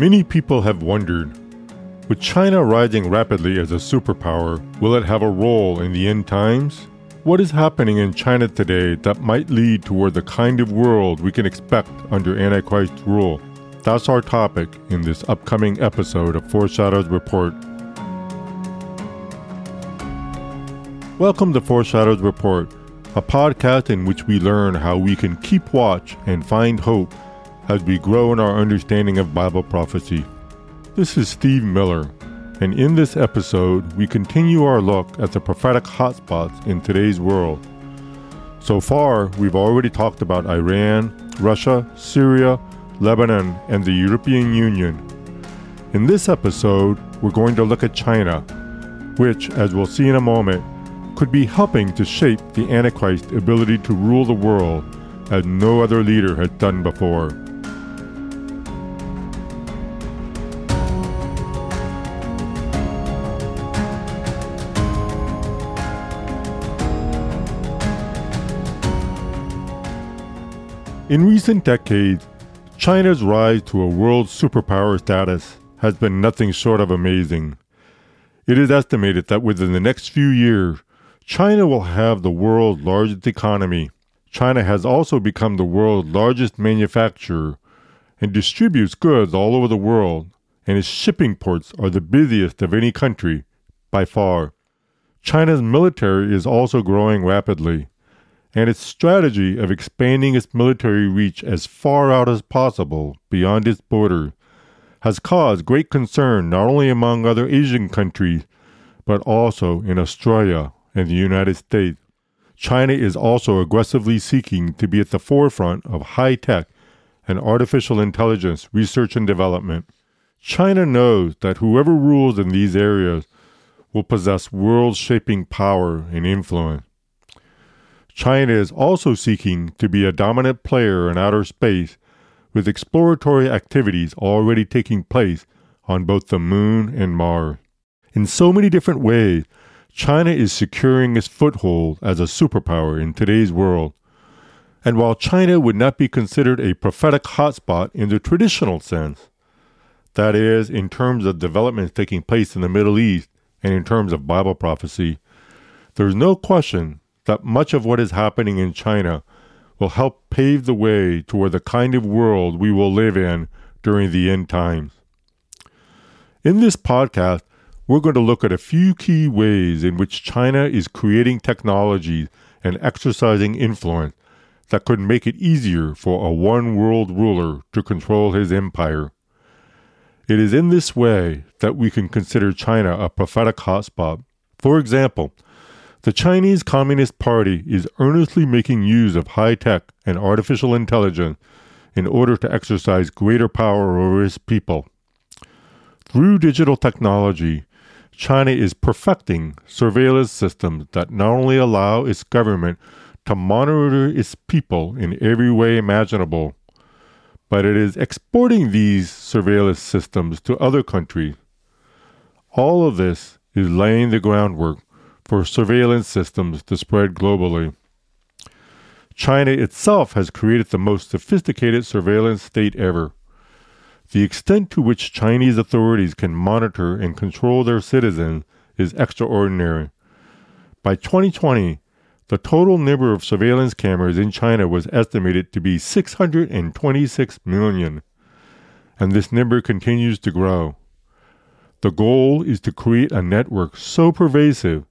Many people have wondered with China rising rapidly as a superpower, will it have a role in the end times? What is happening in China today that might lead toward the kind of world we can expect under Antichrist's rule? That's our topic in this upcoming episode of Foreshadows Report. Welcome to Foreshadows Report, a podcast in which we learn how we can keep watch and find hope as we grow in our understanding of Bible prophecy. This is Steve Miller, and in this episode, we continue our look at the prophetic hotspots in today's world. So far, we've already talked about Iran, Russia, Syria, Lebanon, and the European Union. In this episode, we're going to look at China, which, as we'll see in a moment, could be helping to shape the Antichrist's ability to rule the world as no other leader has done before. In recent decades, China's rise to a world superpower status has been nothing short of amazing. It is estimated that within the next few years, China will have the world's largest economy. China has also become the world's largest manufacturer and distributes goods all over the world, and its shipping ports are the busiest of any country by far. China's military is also growing rapidly and its strategy of expanding its military reach as far out as possible beyond its border has caused great concern not only among other Asian countries, but also in Australia and the United States. China is also aggressively seeking to be at the forefront of high tech and artificial intelligence research and development. China knows that whoever rules in these areas will possess world shaping power and influence. China is also seeking to be a dominant player in outer space, with exploratory activities already taking place on both the Moon and Mars. In so many different ways, China is securing its foothold as a superpower in today's world. And while China would not be considered a prophetic hotspot in the traditional sense, that is, in terms of developments taking place in the Middle East and in terms of Bible prophecy, there is no question that much of what is happening in China will help pave the way toward the kind of world we will live in during the end times. In this podcast, we're going to look at a few key ways in which China is creating technologies and exercising influence that could make it easier for a one world ruler to control his empire. It is in this way that we can consider China a prophetic hotspot. For example, the Chinese Communist Party is earnestly making use of high tech and artificial intelligence in order to exercise greater power over its people. Through digital technology, China is perfecting surveillance systems that not only allow its government to monitor its people in every way imaginable, but it is exporting these surveillance systems to other countries. All of this is laying the groundwork for surveillance systems to spread globally. China itself has created the most sophisticated surveillance state ever. The extent to which Chinese authorities can monitor and control their citizens is extraordinary. By 2020, the total number of surveillance cameras in China was estimated to be 626 million, and this number continues to grow. The goal is to create a network so pervasive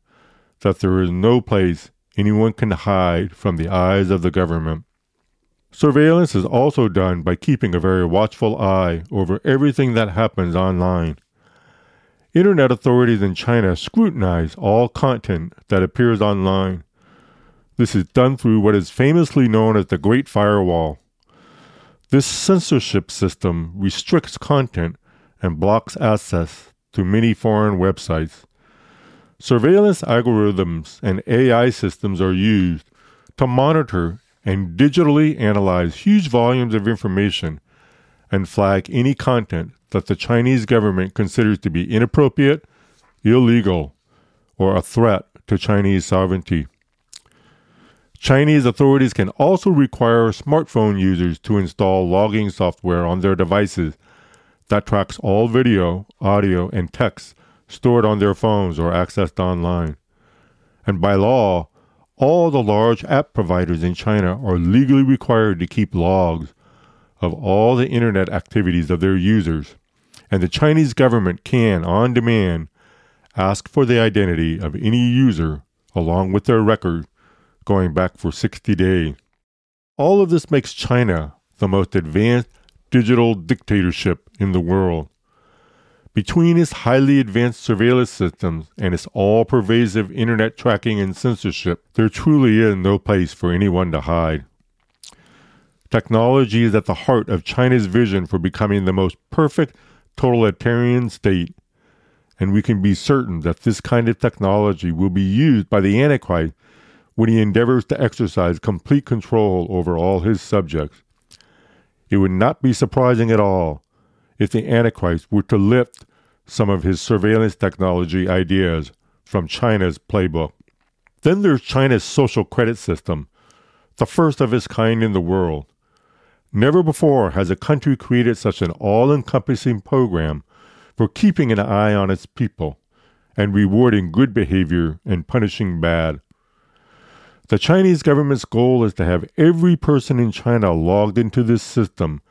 that there is no place anyone can hide from the eyes of the government. Surveillance is also done by keeping a very watchful eye over everything that happens online. Internet authorities in China scrutinize all content that appears online. This is done through what is famously known as the Great Firewall. This censorship system restricts content and blocks access to many foreign websites. Surveillance algorithms and AI systems are used to monitor and digitally analyze huge volumes of information and flag any content that the Chinese government considers to be inappropriate, illegal, or a threat to Chinese sovereignty. Chinese authorities can also require smartphone users to install logging software on their devices that tracks all video, audio, and text stored on their phones or accessed online. And by law, all the large app providers in China are legally required to keep logs of all the internet activities of their users. And the Chinese government can, on demand, ask for the identity of any user along with their record going back for 60 days. All of this makes China the most advanced digital dictatorship in the world. Between its highly advanced surveillance systems and its all pervasive internet tracking and censorship, there truly is no place for anyone to hide. Technology is at the heart of China's vision for becoming the most perfect totalitarian state, and we can be certain that this kind of technology will be used by the Antichrist when he endeavors to exercise complete control over all his subjects. It would not be surprising at all if the Antichrist were to lift some of his surveillance technology ideas from China's playbook. Then there's China's social credit system, the first of its kind in the world. Never before has a country created such an all encompassing program for keeping an eye on its people and rewarding good behavior and punishing bad. The Chinese government's goal is to have every person in China logged into this system,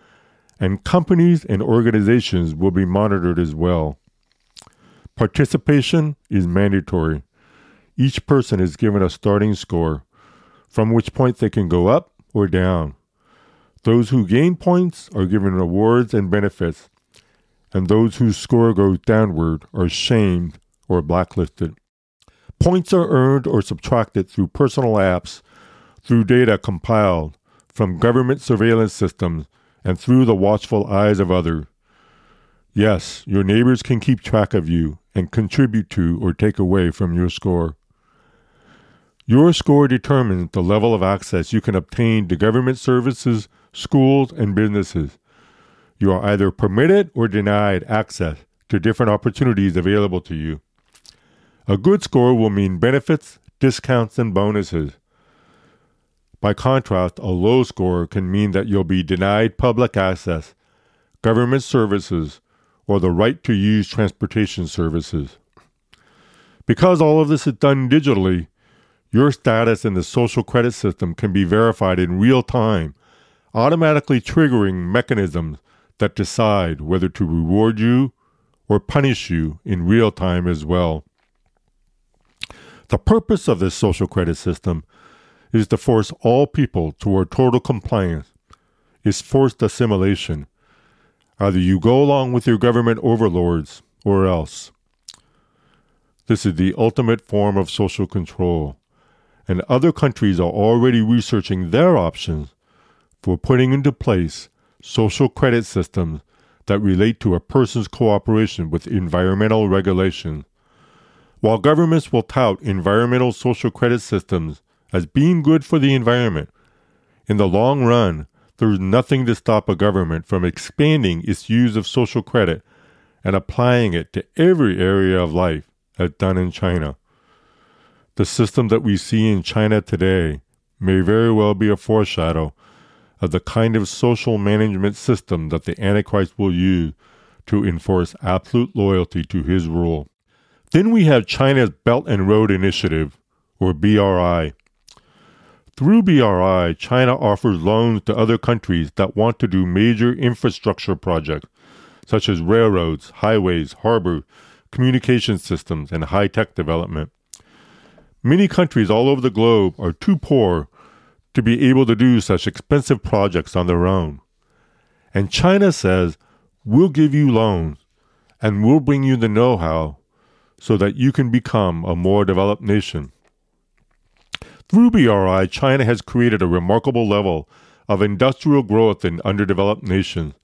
and companies and organizations will be monitored as well. Participation is mandatory. Each person is given a starting score, from which point they can go up or down. Those who gain points are given rewards and benefits, and those whose score goes downward are shamed or blacklisted. Points are earned or subtracted through personal apps, through data compiled from government surveillance systems, and through the watchful eyes of others. Yes, your neighbors can keep track of you and contribute to or take away from your score. Your score determines the level of access you can obtain to government services, schools, and businesses. You are either permitted or denied access to different opportunities available to you. A good score will mean benefits, discounts, and bonuses. By contrast, a low score can mean that you'll be denied public access, government services, or the right to use transportation services. Because all of this is done digitally, your status in the social credit system can be verified in real time, automatically triggering mechanisms that decide whether to reward you or punish you in real time as well. The purpose of this social credit system is to force all people toward total compliance, is forced assimilation, Either you go along with your government overlords or else. This is the ultimate form of social control, and other countries are already researching their options for putting into place social credit systems that relate to a person's cooperation with environmental regulations. While governments will tout environmental social credit systems as being good for the environment, in the long run, there is nothing to stop a government from expanding its use of social credit and applying it to every area of life, as done in China. The system that we see in China today may very well be a foreshadow of the kind of social management system that the Antichrist will use to enforce absolute loyalty to his rule. Then we have China's Belt and Road Initiative, or BRI. Through BRI, China offers loans to other countries that want to do major infrastructure projects, such as railroads, highways, harbor, communication systems, and high tech development. Many countries all over the globe are too poor to be able to do such expensive projects on their own. And China says, We'll give you loans and we'll bring you the know how so that you can become a more developed nation. Through BRI, China has created a remarkable level of industrial growth in underdeveloped nations.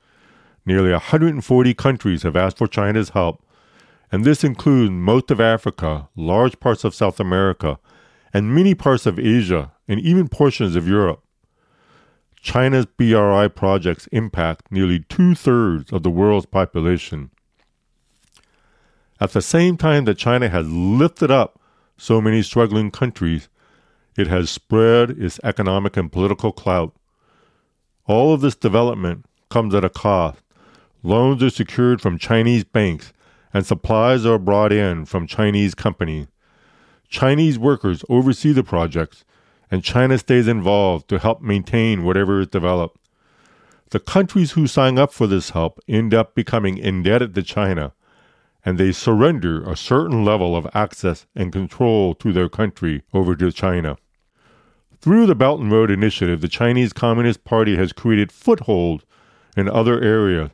Nearly 140 countries have asked for China's help, and this includes most of Africa, large parts of South America, and many parts of Asia, and even portions of Europe. China's BRI projects impact nearly two thirds of the world's population. At the same time that China has lifted up so many struggling countries, it has spread its economic and political clout. All of this development comes at a cost loans are secured from Chinese banks, and supplies are brought in from Chinese companies. Chinese workers oversee the projects, and China stays involved to help maintain whatever is developed. The countries who sign up for this help end up becoming indebted to China, and they surrender a certain level of access and control to their country over to China. Through the Belt and Road Initiative, the Chinese Communist Party has created foothold in other areas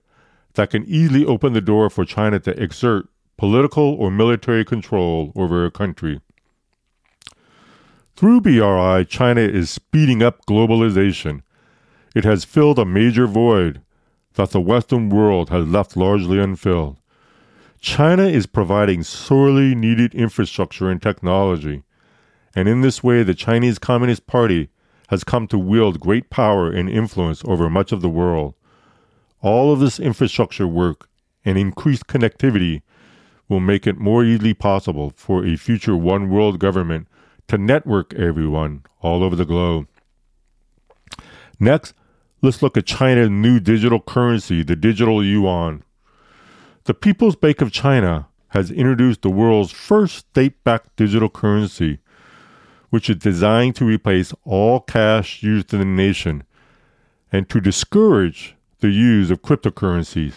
that can easily open the door for China to exert political or military control over a country. Through BRI, China is speeding up globalization. It has filled a major void that the Western world has left largely unfilled. China is providing sorely needed infrastructure and technology, and in this way, the Chinese Communist Party has come to wield great power and influence over much of the world. All of this infrastructure work and increased connectivity will make it more easily possible for a future one world government to network everyone all over the globe. Next, let's look at China's new digital currency, the digital yuan. The People's Bank of China has introduced the world's first state backed digital currency, which is designed to replace all cash used in the nation and to discourage the use of cryptocurrencies.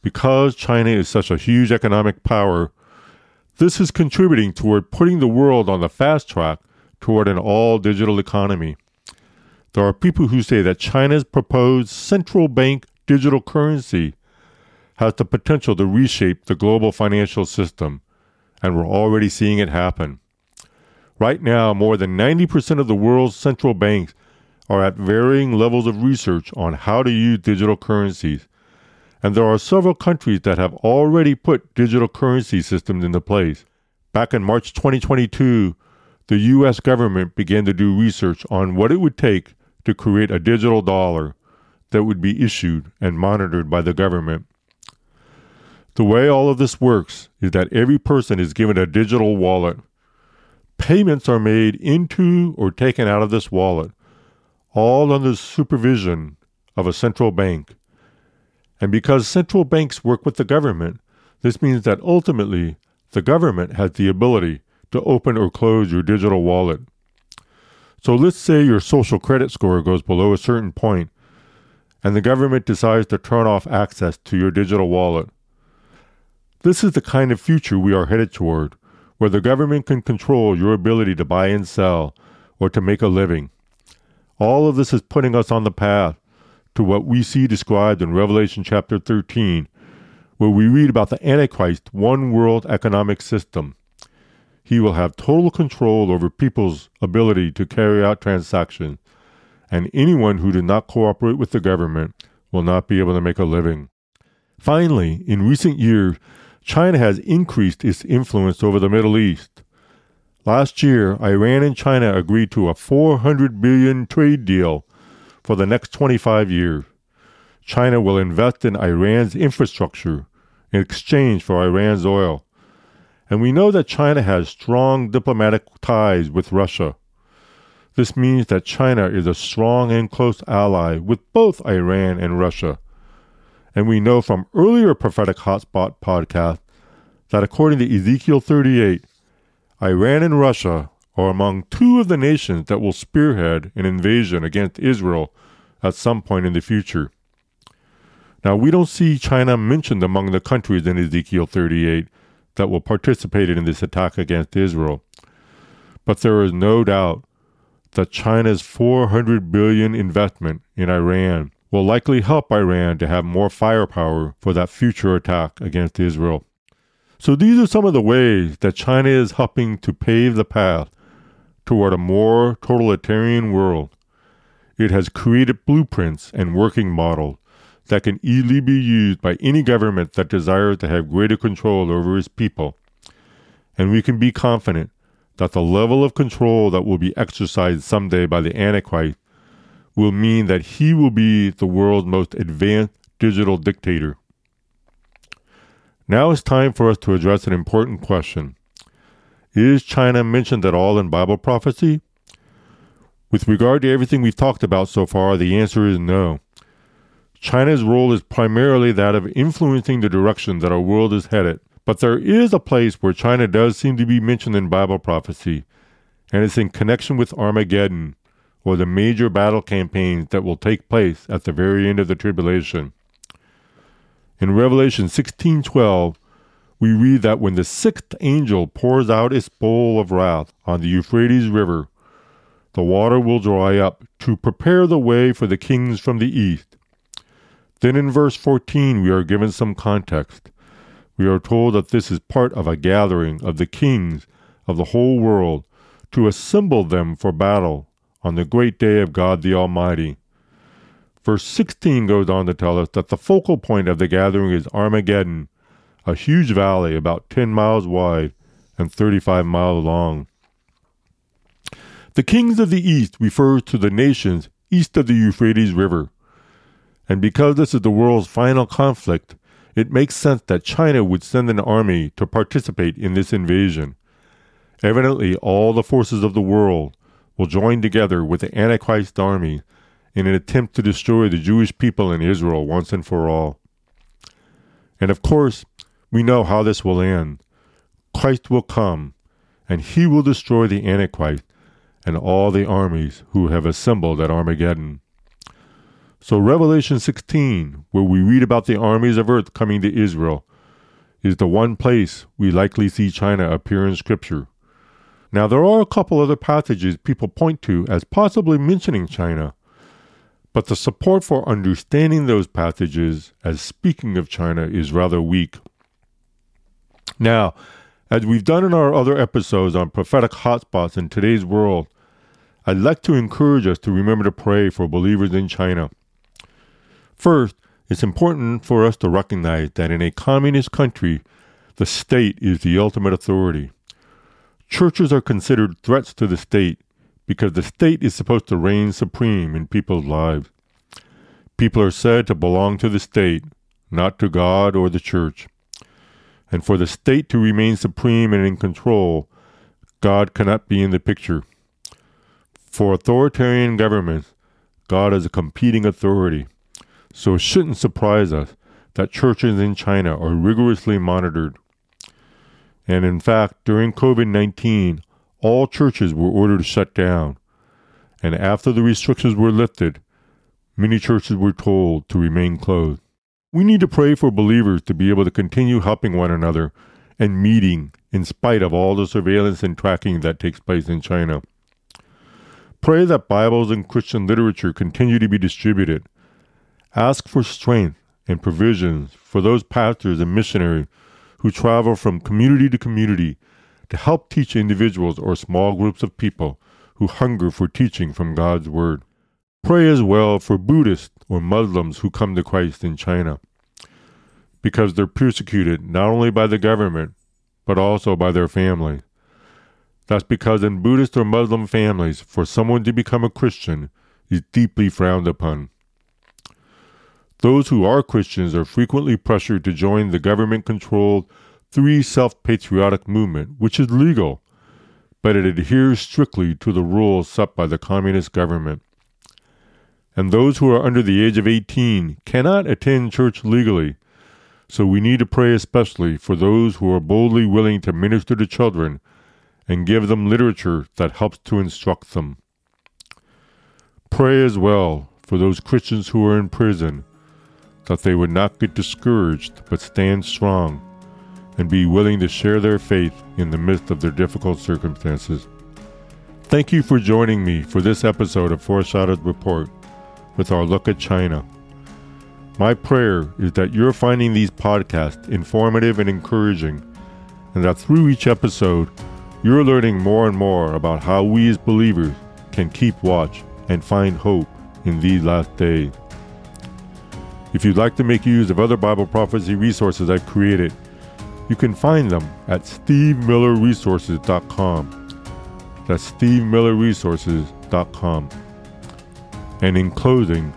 Because China is such a huge economic power, this is contributing toward putting the world on the fast track toward an all digital economy. There are people who say that China's proposed central bank digital currency has the potential to reshape the global financial system, and we're already seeing it happen. Right now, more than 90% of the world's central banks are at varying levels of research on how to use digital currencies, and there are several countries that have already put digital currency systems into place. Back in March 2022, the U.S. government began to do research on what it would take to create a digital dollar that would be issued and monitored by the government. The way all of this works is that every person is given a digital wallet. Payments are made into or taken out of this wallet, all under the supervision of a central bank. And because central banks work with the government, this means that ultimately the government has the ability to open or close your digital wallet. So let's say your social credit score goes below a certain point and the government decides to turn off access to your digital wallet. This is the kind of future we are headed toward, where the government can control your ability to buy and sell or to make a living. All of this is putting us on the path to what we see described in Revelation chapter 13, where we read about the Antichrist one world economic system. He will have total control over people's ability to carry out transactions, and anyone who did not cooperate with the government will not be able to make a living. Finally, in recent years, China has increased its influence over the Middle East. Last year, Iran and China agreed to a 400 billion trade deal for the next 25 years. China will invest in Iran's infrastructure in exchange for Iran's oil. And we know that China has strong diplomatic ties with Russia. This means that China is a strong and close ally with both Iran and Russia. And we know from earlier prophetic hotspot podcast that according to Ezekiel 38, Iran and Russia are among two of the nations that will spearhead an invasion against Israel at some point in the future. Now, we don't see China mentioned among the countries in Ezekiel 38 that will participate in this attack against Israel. But there is no doubt that China's 400 billion investment in Iran will likely help Iran to have more firepower for that future attack against Israel. So these are some of the ways that China is helping to pave the path toward a more totalitarian world. It has created blueprints and working models that can easily be used by any government that desires to have greater control over its people. And we can be confident that the level of control that will be exercised someday by the Antichrist will mean that he will be the world's most advanced digital dictator. Now it's time for us to address an important question. Is China mentioned at all in Bible prophecy? With regard to everything we've talked about so far, the answer is no. China's role is primarily that of influencing the direction that our world is headed. But there is a place where China does seem to be mentioned in Bible prophecy, and it's in connection with Armageddon, or the major battle campaigns that will take place at the very end of the tribulation. In Revelation 16:12, we read that when the sixth angel pours out its bowl of wrath on the Euphrates River, the water will dry up to prepare the way for the kings from the east. Then in verse 14, we are given some context. We are told that this is part of a gathering of the kings of the whole world to assemble them for battle on the great day of God the Almighty. Verse 16 goes on to tell us that the focal point of the gathering is Armageddon, a huge valley about 10 miles wide and 35 miles long. The kings of the east refers to the nations east of the Euphrates River. And because this is the world's final conflict, it makes sense that China would send an army to participate in this invasion. Evidently, all the forces of the world will join together with the Antichrist army in an attempt to destroy the Jewish people in Israel once and for all. And of course, we know how this will end. Christ will come, and he will destroy the Antichrist and all the armies who have assembled at Armageddon. So, Revelation 16, where we read about the armies of earth coming to Israel, is the one place we likely see China appear in Scripture. Now, there are a couple other passages people point to as possibly mentioning China, but the support for understanding those passages as speaking of China is rather weak. Now, as we've done in our other episodes on prophetic hotspots in today's world, I'd like to encourage us to remember to pray for believers in China. First, it's important for us to recognize that in a communist country, the state is the ultimate authority. Churches are considered threats to the state because the state is supposed to reign supreme in people's lives. People are said to belong to the state, not to God or the church. And for the state to remain supreme and in control, God cannot be in the picture. For authoritarian governments, God is a competing authority. So it shouldn't surprise us that churches in China are rigorously monitored. And in fact, during COVID 19, all churches were ordered to shut down. And after the restrictions were lifted, many churches were told to remain closed. We need to pray for believers to be able to continue helping one another and meeting in spite of all the surveillance and tracking that takes place in China. Pray that Bibles and Christian literature continue to be distributed. Ask for strength and provisions for those pastors and missionaries who travel from community to community to help teach individuals or small groups of people who hunger for teaching from God's Word. Pray as well for Buddhists or Muslims who come to Christ in China because they're persecuted not only by the government but also by their families. That's because in Buddhist or Muslim families, for someone to become a Christian is deeply frowned upon. Those who are Christians are frequently pressured to join the government controlled Three Self Patriotic movement, which is legal, but it adheres strictly to the rules set by the communist government. And those who are under the age of 18 cannot attend church legally, so we need to pray especially for those who are boldly willing to minister to children and give them literature that helps to instruct them. Pray as well for those Christians who are in prison that they would not get discouraged but stand strong and be willing to share their faith in the midst of their difficult circumstances. Thank you for joining me for this episode of Foreshadows Report with our look at China. My prayer is that you're finding these podcasts informative and encouraging, and that through each episode, you're learning more and more about how we as believers can keep watch and find hope in these last days. If you'd like to make use of other Bible prophecy resources I've created, you can find them at stevemillerresources.com. That's stevemillerresources.com. And in closing,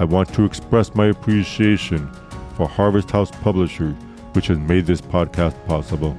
I want to express my appreciation for Harvest House Publishers, which has made this podcast possible.